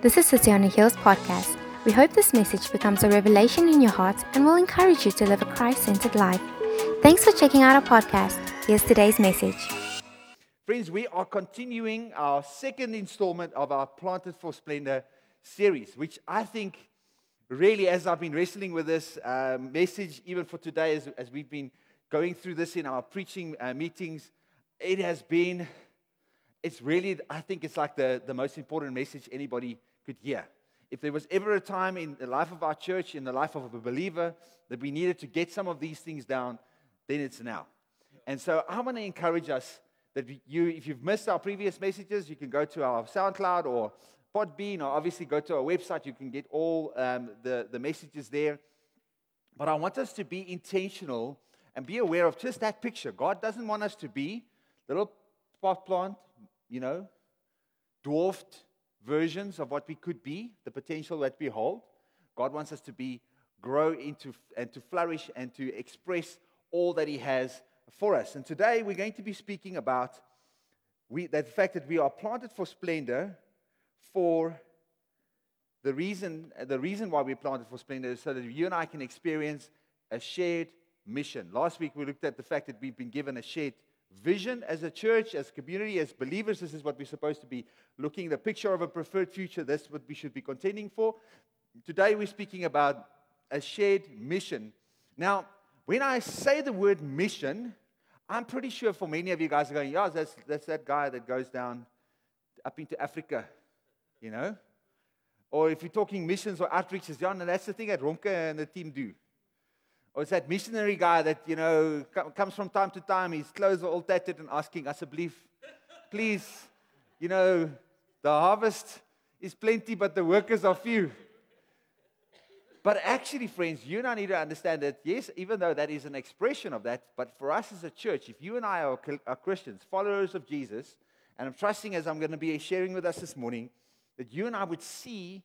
This is City on a Hills podcast. We hope this message becomes a revelation in your heart and will encourage you to live a Christ centered life. Thanks for checking out our podcast. Here's today's message. Friends, we are continuing our second installment of our Planted for Splendor series, which I think really, as I've been wrestling with this uh, message, even for today, as, as, we've been going through this in our preaching uh, meetings, it has been, it's really, I think it's like the, the most important message anybody could hear. If there was ever a time in the life of our church, in the life of a believer, that we needed to get some of these things down, then it's now. And so I want to encourage us that you, if you've missed our previous messages, you can go to our SoundCloud or Podbean, or obviously go to our website. You can get all um, the, the messages there. But I want us to be intentional and be aware of just that picture. God doesn't want us to be little pot plant, you know, dwarfed versions of what we could be, the potential that we hold. God wants us to be, grow into, and to flourish and to express all that He has for us. And today we're going to be speaking about we, that fact that we are planted for splendor for the reason, the reason why we're planted for splendor is so that you and I can experience a shared mission. Last week we looked at the fact that we've been given a shared vision as a church, as community, as believers. This is what we're supposed to be looking, the picture of a preferred future. That's what we should be contending for. Today we're speaking about a shared mission. Now, when I say the word mission, I'm pretty sure for many of you guys are going, yeah, that's, that's that guy that goes down up into Africa, you know? Or if you're talking missions or outreaches, yeah, and that's the thing that Romke and the team do. Or is that missionary guy that, you know, comes from time to time, his clothes are all tattered and asking believe, please, you know, the harvest is plenty, but the workers are few. But actually, friends, you and I need to understand that, yes, even though that is an expression of that, but for us as a church, if you and I are Christians, followers of Jesus, and I'm trusting as I'm going to be sharing with us this morning, that you and I would see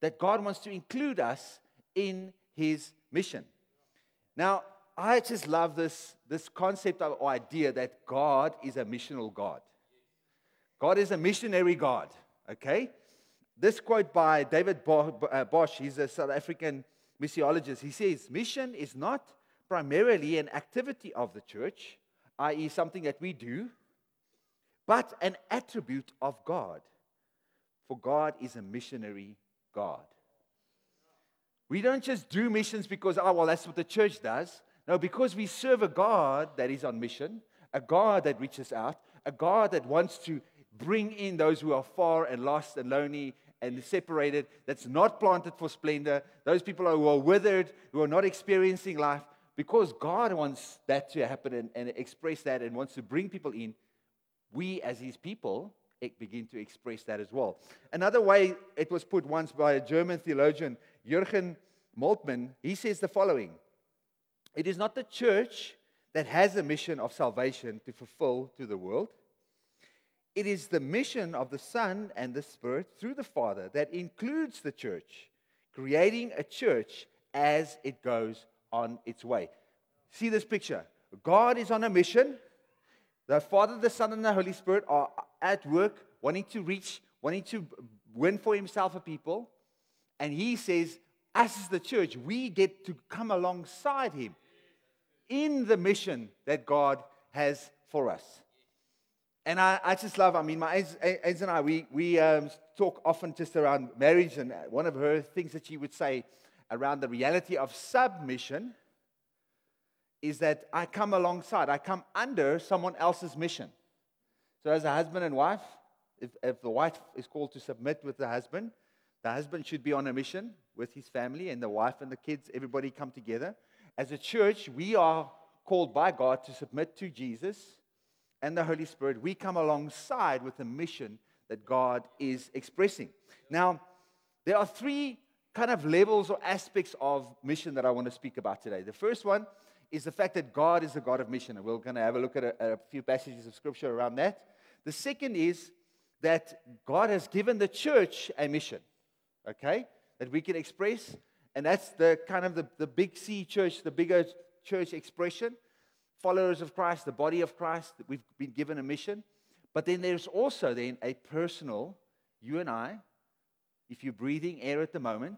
that God wants to include us in his mission. Now, I just love this, this concept or idea that God is a missional God. God is a missionary God, okay? This quote by David uh, Bosch, he's a South African missiologist. He says, Mission is not primarily an activity of the church, i.e., something that we do, but an attribute of God. For God is a missionary God. We don't just do missions because, oh, well, that's what the church does. No, because we serve a God that is on mission, a God that reaches out, a God that wants to bring in those who are far and lost and lonely and separated, that's not planted for splendor, those people who are withered, who are not experiencing life, because God wants that to happen and, and express that and wants to bring people in, we as his people eh, begin to express that as well. Another way it was put once by a German theologian, Jürgen Moltmann, he says the following It is not the church that has a mission of salvation to fulfill to the world. It is the mission of the Son and the Spirit through the Father that includes the church, creating a church as it goes on its way. See this picture. God is on a mission. The Father, the Son, and the Holy Spirit are at work, wanting to reach, wanting to win for himself a people. And he says, us as the church, we get to come alongside him in the mission that God has for us. And I, I just love, I mean, my aides and I, we, we um, talk often just around marriage. And one of her things that she would say around the reality of submission is that I come alongside, I come under someone else's mission. So, as a husband and wife, if, if the wife is called to submit with the husband, the husband should be on a mission with his family, and the wife and the kids, everybody come together. As a church, we are called by God to submit to Jesus and the Holy Spirit. We come alongside with the mission that God is expressing. Now, there are three kind of levels or aspects of mission that I want to speak about today. The first one is the fact that God is a God of mission, and we're going to have a look at a, a few passages of scripture around that. The second is that God has given the church a mission okay, that we can express. And that's the kind of the, the big C church, the bigger church expression. Followers of Christ, the body of Christ, that we've been given a mission. But then there's also then a personal, you and I, if you're breathing air at the moment,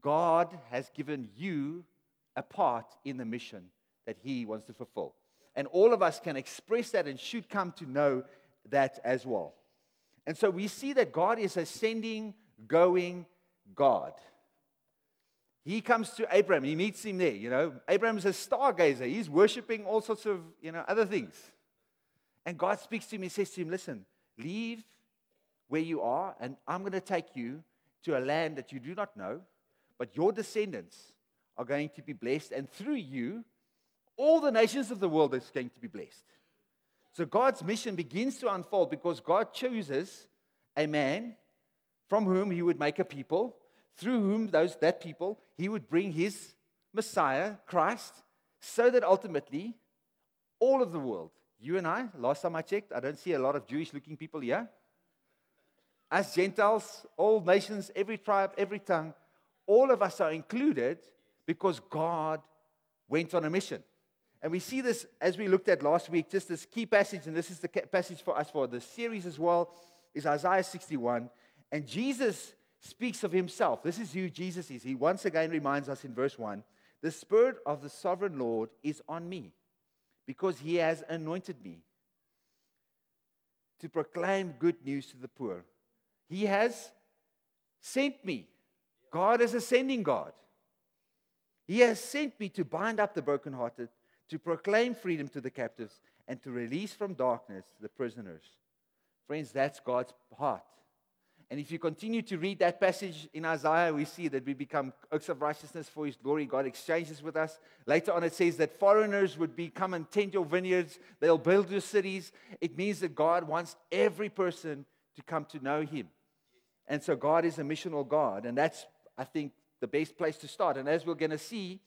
God has given you a part in the mission that He wants to fulfill. And all of us can express that and should come to know that as well. And so we see that God is ascending, going God. He comes to Abraham, he meets him there. You know, Abraham's a stargazer, he's worshiping all sorts of, you know, other things. And God speaks to him, he says to him, Listen, leave where you are, and I'm going to take you to a land that you do not know, but your descendants are going to be blessed, and through you, all the nations of the world is going to be blessed. So God's mission begins to unfold because God chooses a man from whom he would make a people, through whom those that people he would bring his Messiah, Christ, so that ultimately all of the world, you and I, last time I checked, I don't see a lot of Jewish looking people here. As Gentiles, all nations, every tribe, every tongue, all of us are included because God went on a mission. And we see this as we looked at last week, just this key passage, and this is the passage for us for the series as well, is Isaiah 61. And Jesus speaks of himself. This is who Jesus is. He once again reminds us in verse 1 The Spirit of the sovereign Lord is on me because he has anointed me to proclaim good news to the poor. He has sent me. God is a sending God. He has sent me to bind up the brokenhearted to proclaim freedom to the captives, and to release from darkness the prisoners. Friends, that's God's heart. And if you continue to read that passage in Isaiah, we see that we become oaks of righteousness for his glory. God exchanges with us. Later on, it says that foreigners would be come and tend your vineyards, they'll build your cities. It means that God wants every person to come to know him. And so God is a missional God. And that's, I think, the best place to start. And as we're going to see,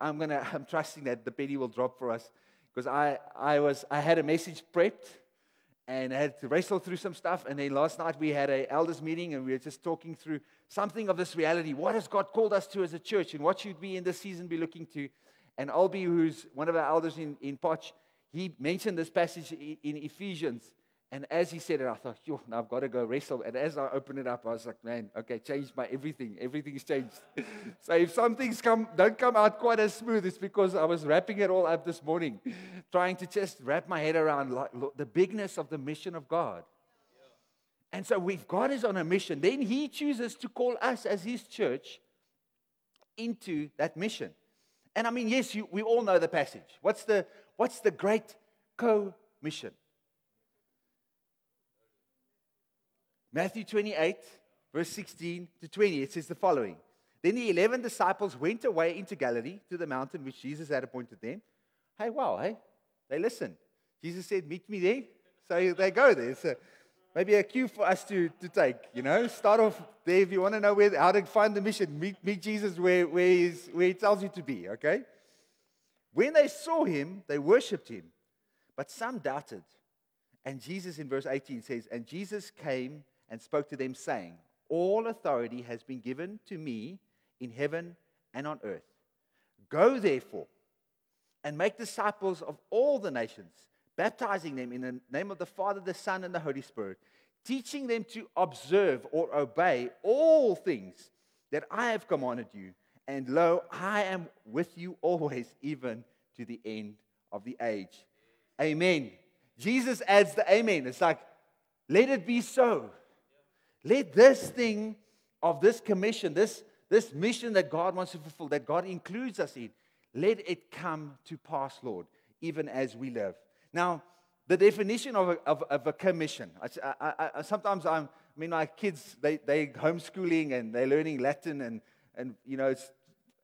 I'm gonna I'm trusting that the penny will drop for us because I I was I had a message prepped and I had to wrestle through some stuff. And then last night we had a elders meeting and we were just talking through something of this reality. What has God called us to as a church, and what should we in this season be looking to? And Albie, who's one of our elders in, in Potch, he mentioned this passage in Ephesians and as he said it, I thought, yo, now I've got to go wrestle. And as I opened it up, I was like, man, okay, changed my everything. Everything's changed. so if some things come, don't come out quite as smooth, it's because I was wrapping it all up this morning, trying to just wrap my head around like, look, the bigness of the mission of God. And so if God is on a mission, then he chooses to call us as his church into that mission. And I mean, yes, you, we all know the passage. What's the, what's the great co-mission? Matthew 28, verse 16 to 20, it says the following Then the 11 disciples went away into Galilee to the mountain which Jesus had appointed them. Hey, wow, hey, they listened. Jesus said, Meet me there. So they go there. So maybe a cue for us to, to take, you know. Start off there if you want to know where, how to find the mission. Meet, meet Jesus where, where, he's, where he tells you to be, okay? When they saw him, they worshipped him, but some doubted. And Jesus in verse 18 says, And Jesus came and spoke to them, saying, All authority has been given to me in heaven and on earth. Go therefore and make disciples of all the nations, baptizing them in the name of the Father, the Son, and the Holy Spirit, teaching them to observe or obey all things that I have commanded you. And lo, I am with you always, even to the end of the age. Amen. Jesus adds the amen. It's like, let it be so. Let this thing of this commission, this, this mission that God wants to fulfill, that God includes us in, let it come to pass, Lord, even as we live. Now, the definition of a, of, of a commission. I, I, I, sometimes I'm, I mean, my kids, they, they homeschooling and they're learning Latin and, and you know, it's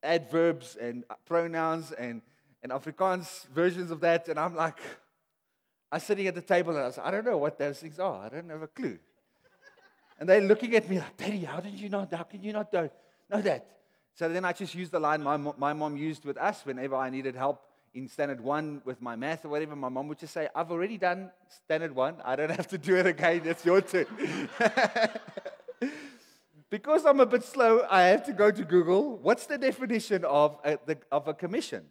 adverbs and pronouns and, and Afrikaans versions of that. And I'm like, I'm sitting at the table and I was, I don't know what those things are. I don't have a clue. And they're looking at me like, Daddy, how did you not, how can you not know, know that? So then I just used the line my, my mom used with us whenever I needed help in standard one with my math or whatever. My mom would just say, I've already done standard one. I don't have to do it again. It's your turn. because I'm a bit slow, I have to go to Google. What's the definition of a, the, of a commission?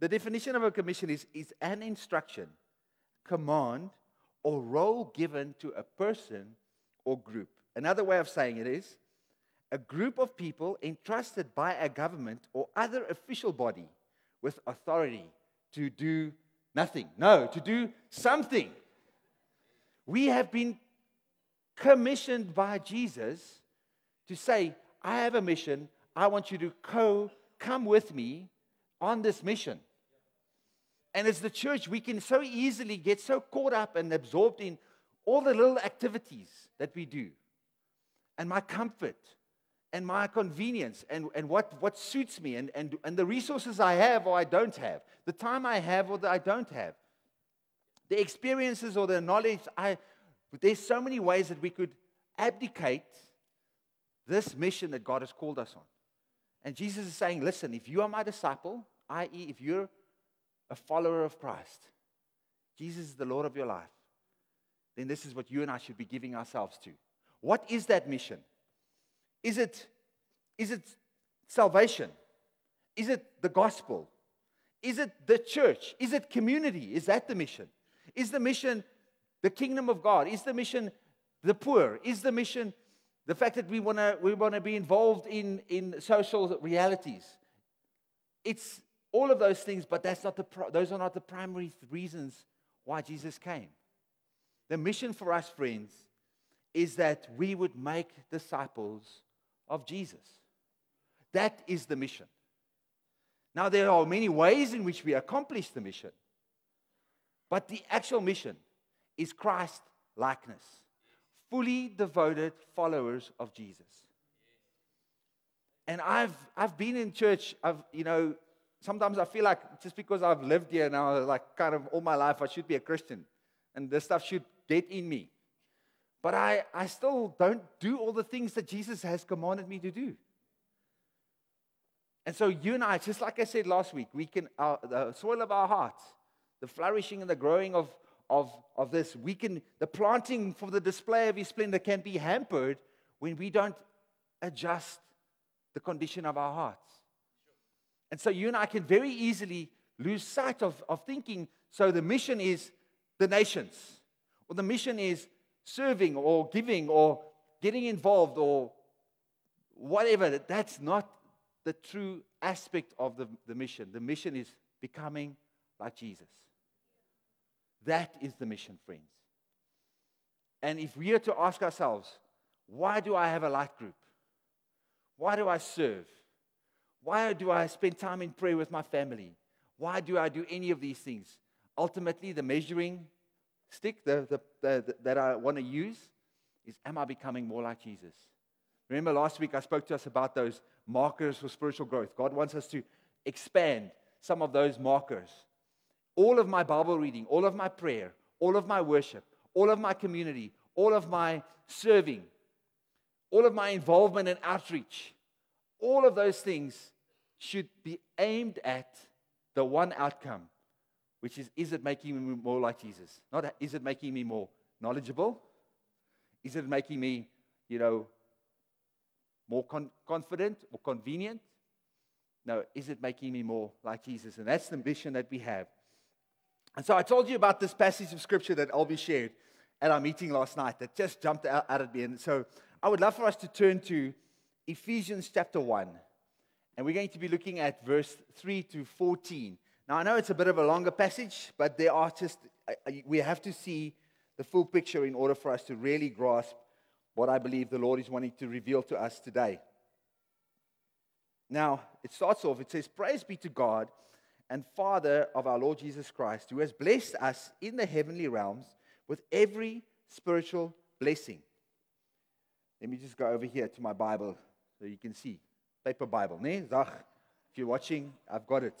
The definition of a commission is, is an instruction, command, or role given to a person or group. Another way of saying it is a group of people entrusted by a government or other official body with authority to do nothing. No, to do something. We have been commissioned by Jesus to say, I have a mission. I want you to co come with me on this mission. And as the church, we can so easily get so caught up and absorbed in all the little activities that we do. And my comfort and my convenience and, and what, what suits me and, and, and the resources I have or I don't have, the time I have or that I don't have, the experiences or the knowledge I. There's so many ways that we could abdicate this mission that God has called us on. And Jesus is saying, listen, if you are my disciple, i.e., if you're a follower of Christ, Jesus is the Lord of your life, then this is what you and I should be giving ourselves to. What is that mission? Is it, is it salvation? Is it the gospel? Is it the church? Is it community? Is that the mission? Is the mission the kingdom of God? Is the mission the poor? Is the mission the fact that we want to we wanna be involved in, in social realities? It's all of those things, but that's not the, those are not the primary reasons why Jesus came. The mission for us, friends, is that we would make disciples of Jesus. That is the mission. Now, there are many ways in which we accomplish the mission, but the actual mission is Christ likeness, fully devoted followers of Jesus. And I've, I've been in church, I've, you know, sometimes I feel like just because I've lived here now, like kind of all my life, I should be a Christian. And this stuff should get in me. But I, I still don't do all the things that Jesus has commanded me to do. And so you and I, just like I said last week, we can, uh, the soil of our hearts, the flourishing and the growing of, of, of this, we can, the planting for the display of his splendor can be hampered when we don't adjust the condition of our hearts. And so you and I can very easily lose sight of, of thinking, so the mission is the nations, or the mission is serving or giving or getting involved or whatever. That's not the true aspect of the, the mission. The mission is becoming like Jesus. That is the mission, friends. And if we are to ask ourselves, why do I have a light group? Why do I serve? Why do I spend time in prayer with my family? Why do I do any of these things? Ultimately, the measuring stick the, the, the, that I want to use is Am I becoming more like Jesus? Remember last week I spoke to us about those markers for spiritual growth. God wants us to expand some of those markers. All of my Bible reading, all of my prayer, all of my worship, all of my community, all of my serving, all of my involvement in outreach, all of those things should be aimed at the one outcome, which is is it making me more like Jesus? Not is it making me more knowledgeable? Is it making me, you know, more con- confident or convenient? No, is it making me more like Jesus? And that's the mission that we have. And so I told you about this passage of scripture that Albie shared at our meeting last night that just jumped out, out at me. And so I would love for us to turn to Ephesians chapter 1. And we're going to be looking at verse 3 to 14. Now, I know it's a bit of a longer passage, but there are just, we have to see the full picture in order for us to really grasp what I believe the Lord is wanting to reveal to us today. Now, it starts off, it says, Praise be to God and Father of our Lord Jesus Christ, who has blessed us in the heavenly realms with every spiritual blessing. Let me just go over here to my Bible so you can see paper Bible, ne? Zag, if you're watching, I've got it.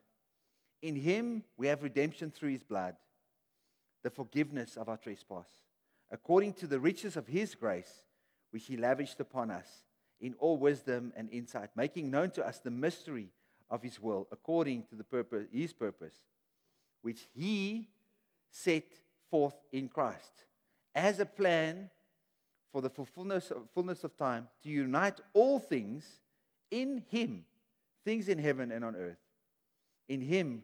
In him we have redemption through his blood, the forgiveness of our trespass, according to the riches of his grace, which he lavished upon us in all wisdom and insight, making known to us the mystery of his will, according to the purpose, his purpose, which he set forth in Christ as a plan for the fullness of, fullness of time to unite all things in him, things in heaven and on earth. In him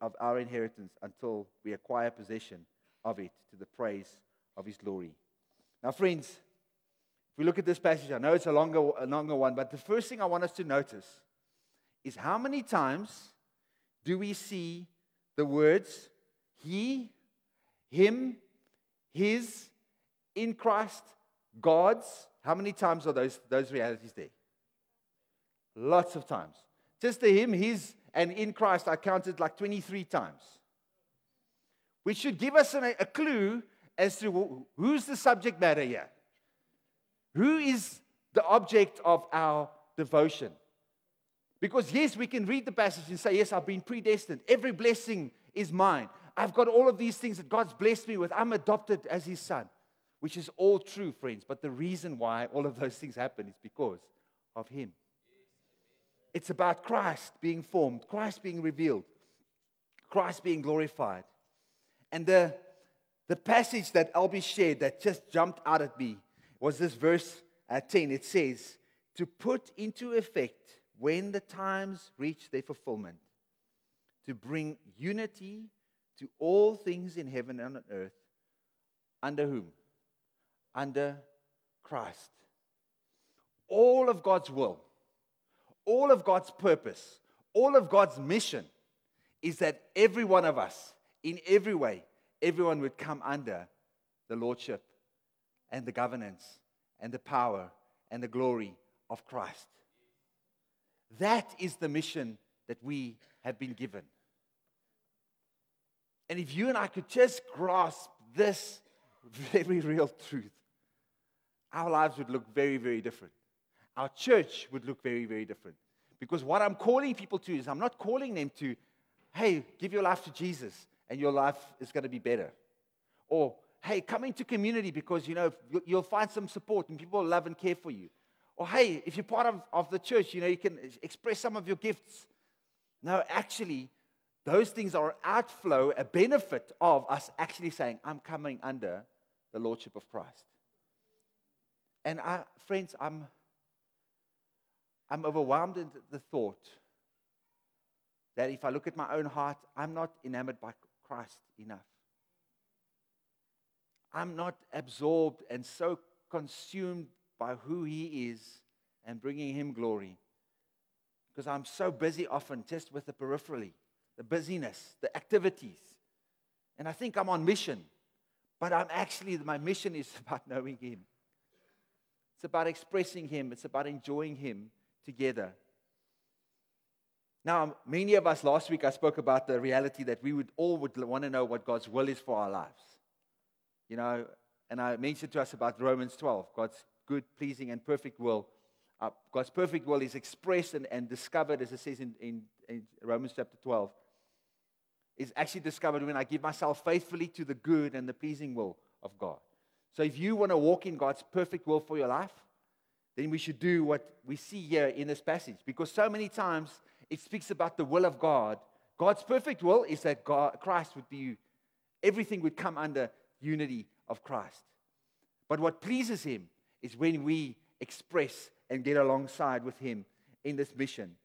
of our inheritance until we acquire possession of it to the praise of his glory. Now, friends, if we look at this passage, I know it's a longer, a longer one, but the first thing I want us to notice is how many times do we see the words He, Him, His, in Christ, God's? How many times are those, those realities there? Lots of times. Just the Him, His, and in Christ, I counted like 23 times. Which should give us a, a clue as to who's the subject matter here. Who is the object of our devotion? Because, yes, we can read the passage and say, Yes, I've been predestined. Every blessing is mine. I've got all of these things that God's blessed me with. I'm adopted as His son, which is all true, friends. But the reason why all of those things happen is because of Him. It's about Christ being formed, Christ being revealed, Christ being glorified. And the, the passage that Albie shared that just jumped out at me was this verse uh, 10. It says, To put into effect when the times reach their fulfillment, to bring unity to all things in heaven and on earth. Under whom? Under Christ. All of God's will all of God's purpose, all of God's mission is that every one of us, in every way, everyone would come under the lordship and the governance and the power and the glory of Christ. That is the mission that we have been given. And if you and I could just grasp this very real truth, our lives would look very, very different our church would look very, very different. Because what I'm calling people to is I'm not calling them to, hey, give your life to Jesus and your life is going to be better. Or, hey, come into community because, you know, you'll find some support and people will love and care for you. Or, hey, if you're part of, of the church, you know, you can express some of your gifts. No, actually, those things are outflow, a benefit of us actually saying, I'm coming under the Lordship of Christ. And I, friends, I'm I'm overwhelmed at the thought that if I look at my own heart, I'm not enamored by Christ enough. I'm not absorbed and so consumed by who He is and bringing Him glory. Because I'm so busy often just with the peripherally, the busyness, the activities. And I think I'm on mission, but I'm actually, my mission is about knowing Him. It's about expressing Him, it's about enjoying Him together. Now, many of us last week I spoke about the reality that we would all would want to know what God's will is for our lives. You know, and I mentioned to us about Romans 12, God's good, pleasing, and perfect will. Uh, God's perfect will is expressed and, and discovered, as it says in, in, in Romans chapter 12, is actually discovered when I give myself faithfully to the good and the pleasing will of God. So if you want to walk in God's perfect will for your life, then we should do what we see here in this passage. Because so many times it speaks about the will of God. God's perfect will is that God, Christ would be, everything would come under unity of Christ. But what pleases Him is when we express and get alongside with Him in this mission.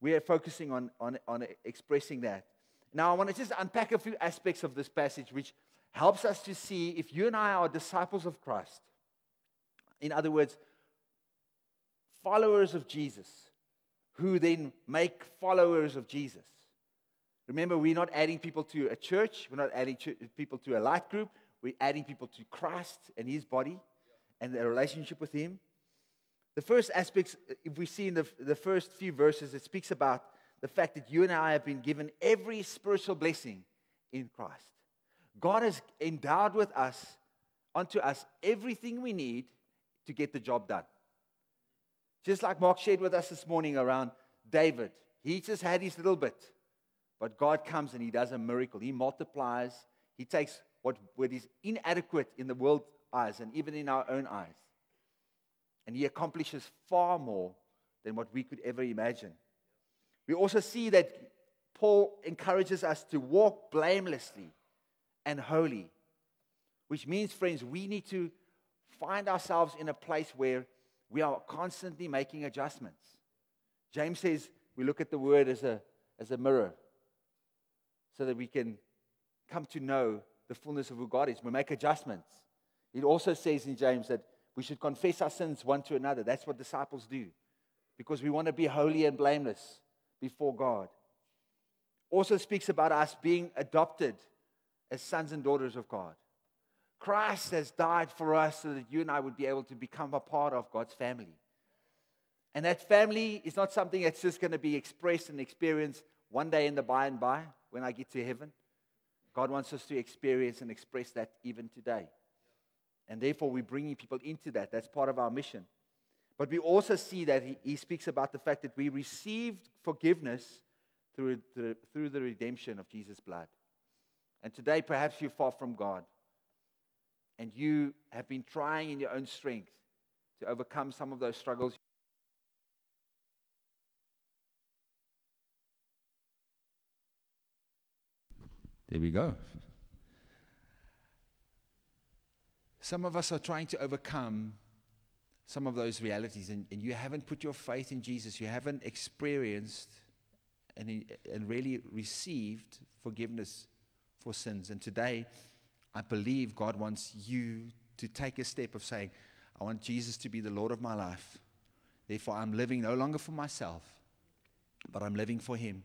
We are focusing on, on, on expressing that. Now, I want to just unpack a few aspects of this passage which helps us to see if you and I are disciples of Christ. In other words, followers of Jesus who then make followers of Jesus. Remember, we're not adding people to a church, we're not adding ch- people to a light group, we're adding people to Christ and his body. and a relationship with Him. The first aspects, if we see in the, the first few verses, it speaks about the fact that you and I have been given every spiritual blessing in Christ. God has endowed with us, unto us, everything we need to get the job done. Just like Mark shared with us this morning around David, he just had his little bit. But God comes and he does a miracle. He multiplies, he takes what, what is inadequate in the world's eyes and even in our own eyes. And he accomplishes far more than what we could ever imagine. We also see that Paul encourages us to walk blamelessly and holy, which means, friends, we need to find ourselves in a place where we are constantly making adjustments. James says we look at the word as a, as a mirror so that we can come to know the fullness of who God is. We make adjustments. It also says in James that we should confess our sins one to another. That's what disciples do because we want to be holy and blameless before God. Also speaks about us being adopted as sons and daughters of God. Christ has died for us so that you and I would be able to become a part of God's family. And that family is not something that's just going to be expressed and experienced one day in the by and by when I get to heaven. God wants us to experience and express that even today. And therefore, we're bringing people into that. That's part of our mission. But we also see that he, he speaks about the fact that we received forgiveness through, through, through the redemption of Jesus' blood. And today, perhaps you're far from God. And you have been trying in your own strength to overcome some of those struggles. There we go. Some of us are trying to overcome some of those realities, and, and you haven't put your faith in Jesus. You haven't experienced and, and really received forgiveness for sins. And today, I believe God wants you to take a step of saying, I want Jesus to be the Lord of my life. Therefore, I'm living no longer for myself, but I'm living for Him.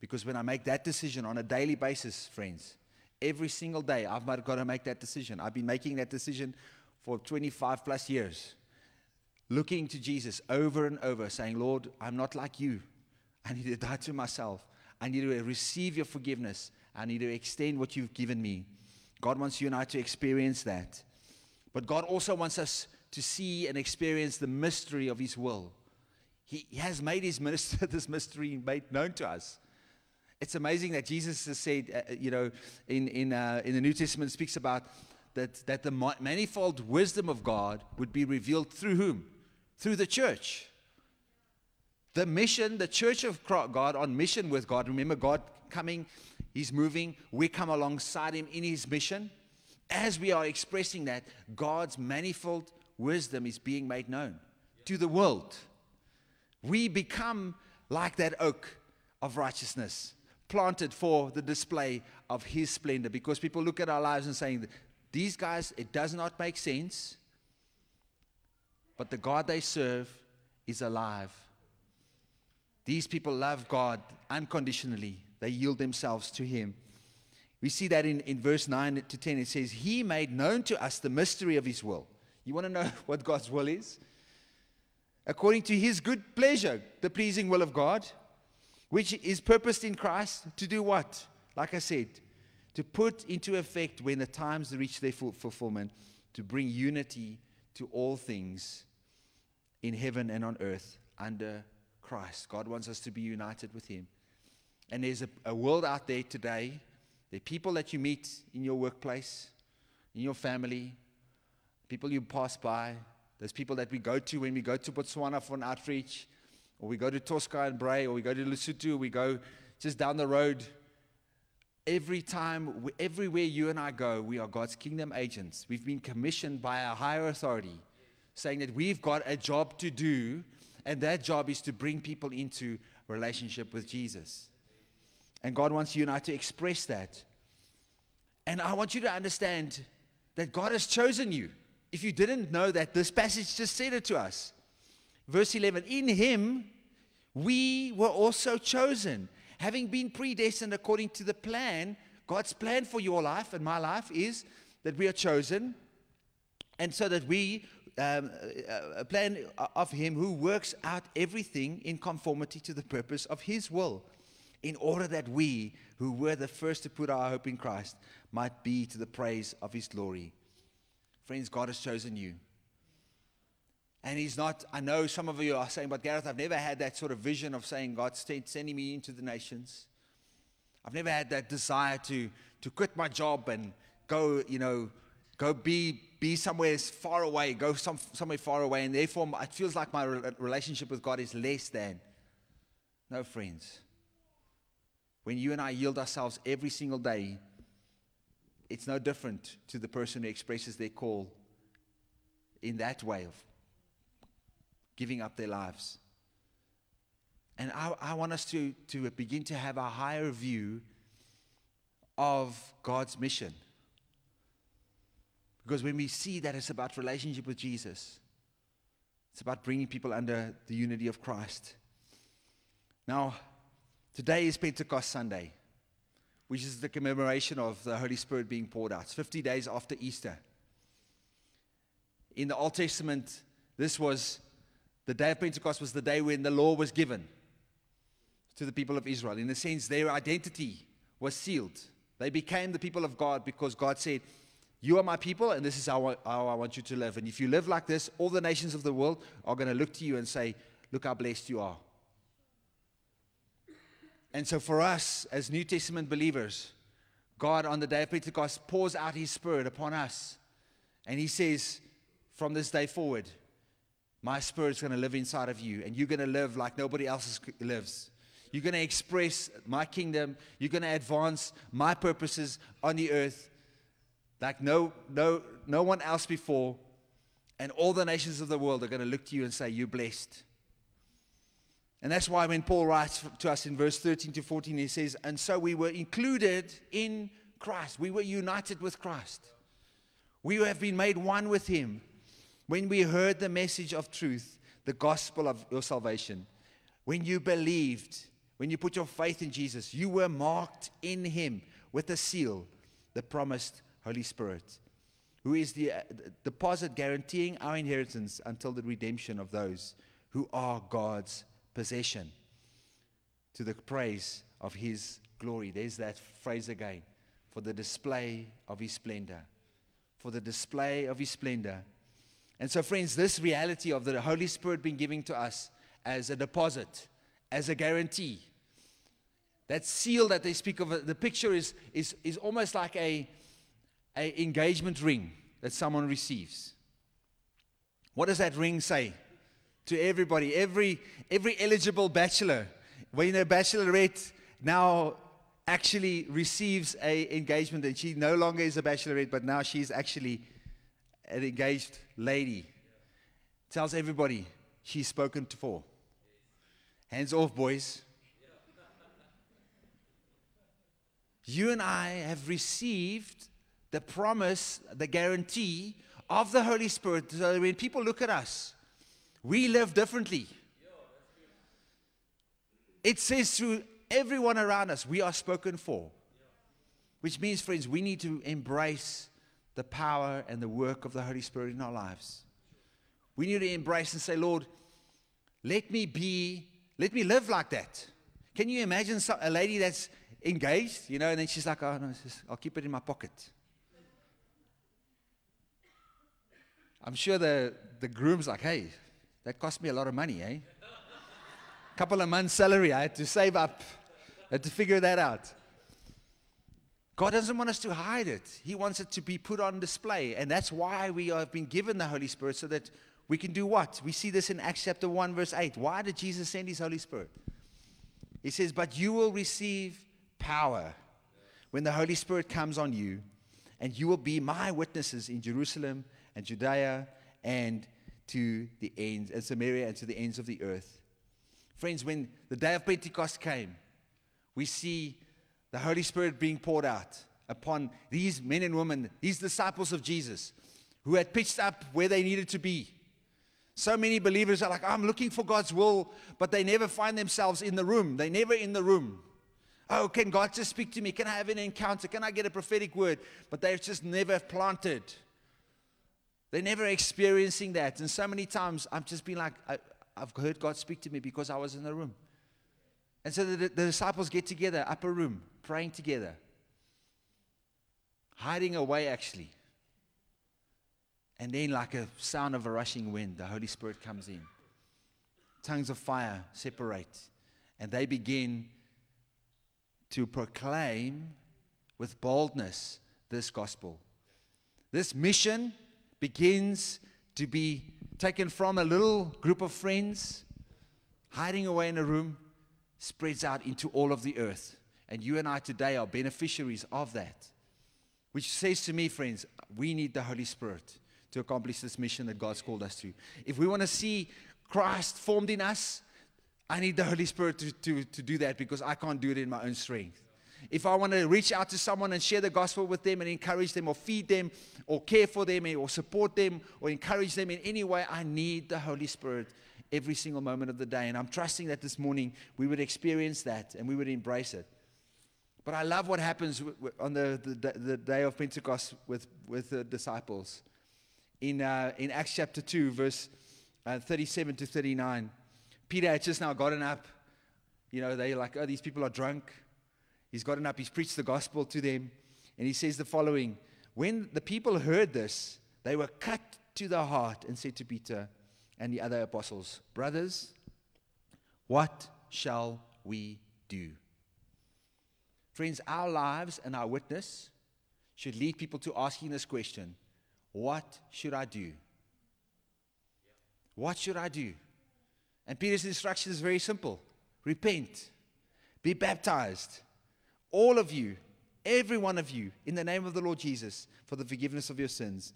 Because when I make that decision on a daily basis, friends, every single day I've got to make that decision. I've been making that decision for 25 plus years. Looking to Jesus over and over, saying, Lord, I'm not like you. I need to die to myself. I need to receive your forgiveness. I need to extend what you've given me. God wants you and I to experience that. But God also wants us to see and experience the mystery of His will. He, he has made His minister, this mystery made known to us. It's amazing that Jesus has said, uh, uh, you know, in, in, uh, in the New Testament speaks about that, that the manifold wisdom of God would be revealed through whom? Through the church. The mission, the church of God on mission with God. Remember, God coming, He's moving. We come alongside Him in His mission. As we are expressing that, God's manifold wisdom is being made known to the world. We become like that oak of righteousness planted for the display of His splendor. Because people look at our lives and saying, these guys, it does not make sense, but the God they serve is alive. These people love God unconditionally, they yield themselves to Him. We see that in, in verse 9 to 10. It says, He made known to us the mystery of His will. You want to know what God's will is? According to His good pleasure, the pleasing will of God which is purposed in Christ to do what? Like I said, to put into effect when the times reach their fulfillment, to bring unity to all things in heaven and on earth under Christ. God wants us to be united with Him. And there's a, a world out there today, there are people that you meet in your workplace, in your family, people you pass by, there's people that we go to when we go to Botswana for an outreach or we go to Tosca and Bray, or we go to Lesotho, we go just down the road. Every time, everywhere you and I go, we are God's kingdom agents. We've been commissioned by a higher authority saying that we've got a job to do, and that job is to bring people into relationship with Jesus. And God wants you and I to express that. And I want you to understand that God has chosen you. If you didn't know that, this passage just said it to us. Verse 11 In Him we were also chosen, having been predestined according to the plan. God's plan for your life and my life is that we are chosen, and so that we um, a plan of Him who works out everything in conformity to the purpose of His will, in order that we, who were the first to put our hope in Christ, might be to the praise of His glory. Friends, God has chosen you. And He's not, I know some of you are saying, but Gareth, I've never had that sort of vision of saying, God's sending me into the nations. I've never had that desire to, to quit my job and go, you know, go be, be somewhere far away, go some, somewhere far away. And therefore, it feels like my relationship with God is less than. No, friends. When you and I yield ourselves every single day, it's no different to the person who expresses their call in that way of giving up their lives. And I, I want us to, to begin to have a higher view of God's mission. Because when we see that it's about relationship with Jesus, it's about bringing people under the unity of Christ. Now, today is Pentecost Sunday, which is the commemoration of the Holy Spirit being poured out. It's 50 days after Easter. In the Old Testament, this was the day of Pentecost was the day when the law was given to the people of Israel. In a sense, their identity was sealed. They became the people of God because God said, You are my people, and this is how, how I want you to live. And if you live like this, all the nations of the world are going to look to you and say, Look how blessed you are. And so, for us as New Testament believers, God on the day of Pentecost pours out his spirit upon us. And he says, From this day forward, my spirit's going to live inside of you, and you're going to live like nobody else lives. You're going to express my kingdom. You're going to advance my purposes on the earth like no, no, no one else before. And all the nations of the world are going to look to you and say, You're blessed. And that's why when Paul writes to us in verse 13 to 14, he says, And so we were included in Christ. We were united with Christ. We have been made one with him when we heard the message of truth, the gospel of your salvation. When you believed when you put your faith in Jesus, you were marked in Him with a seal, the promised Holy Spirit, who is the uh, deposit guaranteeing our inheritance until the redemption of those who are God's possession to the praise of His glory. There's that phrase again for the display of His splendor. For the display of His splendor. And so, friends, this reality of the Holy Spirit being given to us as a deposit as a guarantee. That seal that they speak of, the picture is, is, is almost like a, a engagement ring that someone receives. What does that ring say to everybody? Every, every eligible bachelor, when a bachelorette now actually receives a engagement and she no longer is a bachelorette, but now she's actually an engaged lady, tells everybody she's spoken to for. Hands off, boys. You and I have received the promise, the guarantee of the Holy Spirit. So when people look at us, we live differently. It says through everyone around us, we are spoken for. Which means, friends, we need to embrace the power and the work of the Holy Spirit in our lives. We need to embrace and say, Lord, let me be let me live like that. Can you imagine some, a lady that's engaged, you know, and then she's like, oh, no, just, I'll keep it in my pocket. I'm sure the, the groom's like, hey, that cost me a lot of money, eh? A couple of months' salary, I had to save up, I had to figure that out. God doesn't want us to hide it. He wants it to be put on display. And that's why we have been given the Holy Spirit, so that we can do what? We see this in Acts chapter 1, verse 8. Why did Jesus send his Holy Spirit? He says, But you will receive power when the Holy Spirit comes on you, and you will be my witnesses in Jerusalem and Judea and to the ends, and Samaria and to the ends of the earth. Friends, when the day of Pentecost came, we see the Holy Spirit being poured out upon these men and women, these disciples of Jesus, who had pitched up where they needed to be. So many believers are like, oh, I'm looking for God's will, but they never find themselves in the room. They're never in the room. Oh, can God just speak to me? Can I have an encounter? Can I get a prophetic word? But they've just never planted. They're never experiencing that. And so many times I've just been like, I, have heard God speak to me because I was in the room. And so the, the disciples get together, upper room, praying together, hiding away actually. And then, like a sound of a rushing wind, the Holy Spirit comes in. Tongues of fire separate, and they begin to proclaim with boldness this gospel. This mission begins to be taken from a little group of friends hiding away in a room, spreads out into all of the earth. And you and I today are beneficiaries of that. Which says to me, friends, we need the Holy Spirit to accomplish this mission that God's called us to. If we want to see Christ formed in us, I need the Holy Spirit to, to, to do that because I can't do it in my own strength. If I want to reach out to someone and share the gospel with them and encourage them or feed them or care for them or support them or encourage them in any way, I need the Holy Spirit every single moment of the day. And I'm trusting that this morning we would experience that and we would embrace it. But I love what happens on the, the, the day of Pentecost with, with the disciples. In, uh, in Acts chapter 2, verse uh, 37 to 39, Peter had just now gotten up. You know, they're like, oh, these people are drunk. He's gotten up, he's preached the gospel to them, and he says the following When the people heard this, they were cut to the heart and said to Peter and the other apostles, Brothers, what shall we do? Friends, our lives and our witness should lead people to asking this question What should I do? What should I do? And Peter's instruction is very simple repent, be baptized, all of you, every one of you, in the name of the Lord Jesus, for the forgiveness of your sins.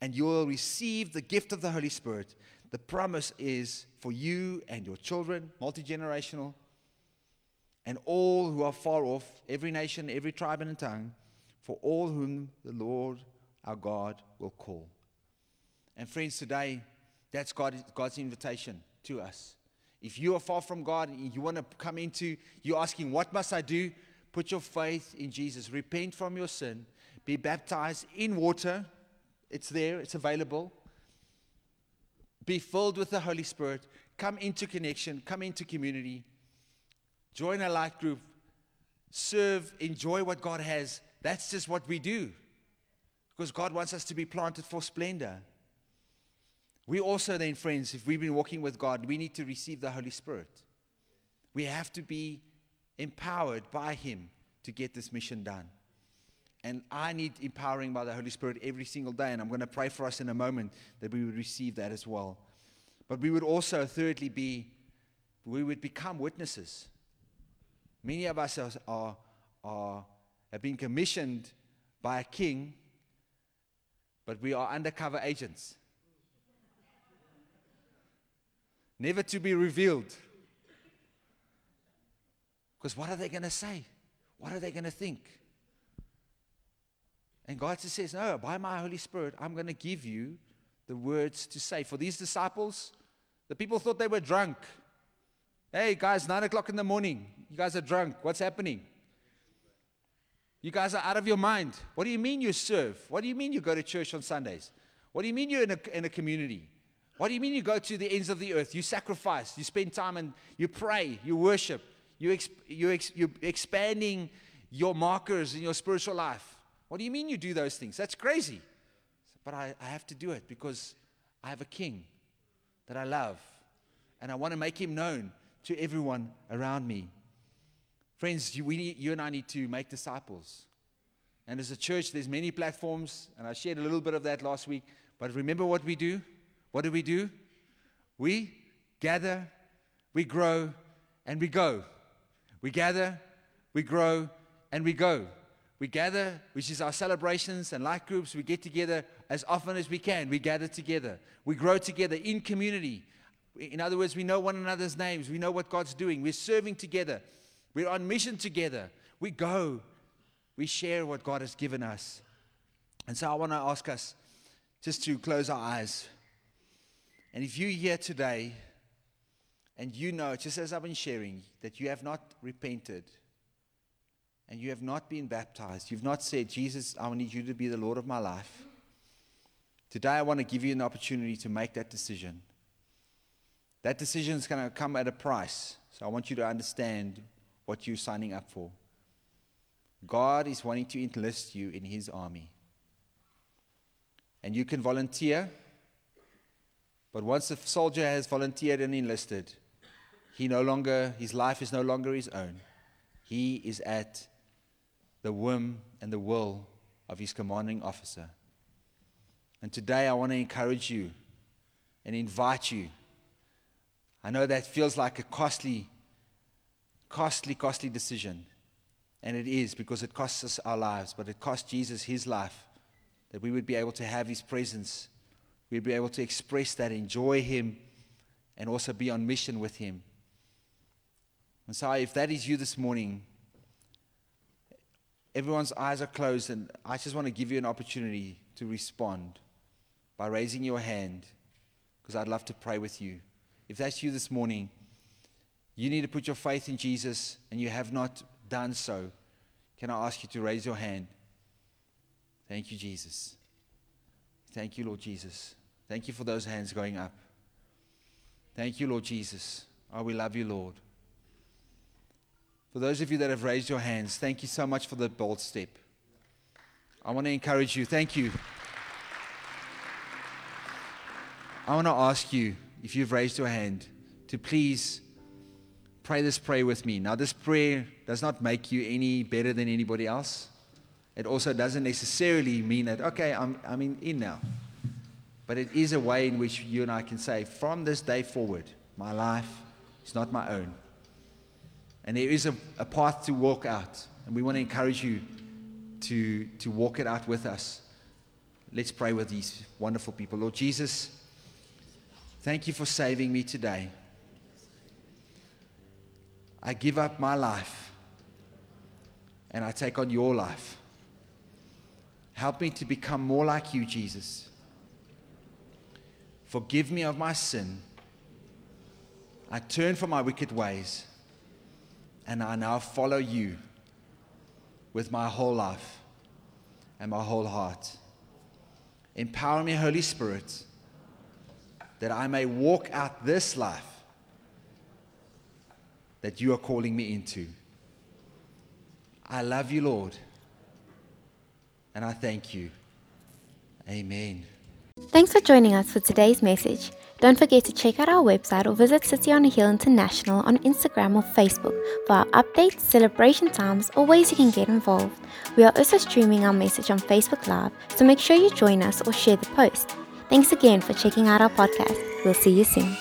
And you will receive the gift of the Holy Spirit. The promise is for you and your children, multi generational, and all who are far off, every nation, every tribe and tongue, for all whom the Lord our God will call. And friends, today, that's God, God's invitation to us. If you are far from God and you want to come into, you're asking, What must I do? Put your faith in Jesus. Repent from your sin. Be baptized in water. It's there, it's available. Be filled with the Holy Spirit. Come into connection, come into community. Join a light group. Serve, enjoy what God has. That's just what we do. Because God wants us to be planted for splendor. We also, then, friends, if we've been walking with God, we need to receive the Holy Spirit. We have to be empowered by Him to get this mission done. And I need empowering by the Holy Spirit every single day. And I'm going to pray for us in a moment that we would receive that as well. But we would also, thirdly, be, we would become witnesses. Many of us are, are, have been commissioned by a king, but we are undercover agents. Never to be revealed. Because what are they going to say? What are they going to think? And God just says, No, by my Holy Spirit, I'm going to give you the words to say. For these disciples, the people thought they were drunk. Hey, guys, nine o'clock in the morning. You guys are drunk. What's happening? You guys are out of your mind. What do you mean you serve? What do you mean you go to church on Sundays? What do you mean you're in a, in a community? What do you mean you go to the ends of the earth? You sacrifice, you spend time and you pray, you worship. You ex- you ex- you're expanding your markers in your spiritual life. What do you mean you do those things? That's crazy. But I, I have to do it because I have a king that I love and I want to make him known to everyone around me. Friends, you, we need, you and I need to make disciples. And as a church, there's many platforms, and I shared a little bit of that last week. But remember what we do? What do we do? We gather, we grow, and we go. We gather, we grow, and we go. We gather, which is our celebrations and light groups. We get together as often as we can. We gather together. We grow together in community. In other words, we know one another's names. We know what God's doing. We're serving together. We're on mission together. We go. We share what God has given us. And so I want to ask us just to close our eyes. And if you're here today, and you know, just as I've been sharing, that you have not repented and you have not been baptized, you've not said, Jesus, I need you to be the Lord of my life, Today, I want to give you an opportunity to make that decision. That decision is going to come at a price. So I want you to understand what you're signing up for. God is wanting to enlist you in His army. And you can volunteer, but once a soldier has volunteered and enlisted, he no longer, his life is no longer his own. He is at the whim and the will of his commanding officer. And today I want to encourage you and invite you. I know that feels like a costly, costly, costly decision. And it is because it costs us our lives, but it cost Jesus his life that we would be able to have his presence. We'd be able to express that, enjoy him, and also be on mission with him. And so, if that is you this morning, everyone's eyes are closed, and I just want to give you an opportunity to respond by raising your hand because I'd love to pray with you. If that's you this morning, you need to put your faith in Jesus and you have not done so. Can I ask you to raise your hand? Thank you, Jesus. Thank you, Lord Jesus. Thank you for those hands going up. Thank you, Lord Jesus. Oh, we love you, Lord. For those of you that have raised your hands, thank you so much for the bold step. I want to encourage you. Thank you. I want to ask you, if you've raised your hand, to please pray this prayer with me. Now, this prayer does not make you any better than anybody else. It also doesn't necessarily mean that, okay, I'm, I'm in, in now. But it is a way in which you and I can say, from this day forward, my life is not my own. And there is a, a path to walk out. And we want to encourage you to, to walk it out with us. Let's pray with these wonderful people. Lord Jesus, thank you for saving me today. I give up my life and I take on your life. Help me to become more like you, Jesus. Forgive me of my sin. I turn from my wicked ways and I now follow you with my whole life and my whole heart. Empower me, Holy Spirit, that I may walk out this life that you are calling me into. I love you, Lord, and I thank you. Amen. Thanks for joining us for today's message. Don't forget to check out our website or visit City on a Hill International on Instagram or Facebook for our updates, celebration times, or ways you can get involved. We are also streaming our message on Facebook Live, so make sure you join us or share the post. Thanks again for checking out our podcast. We'll see you soon.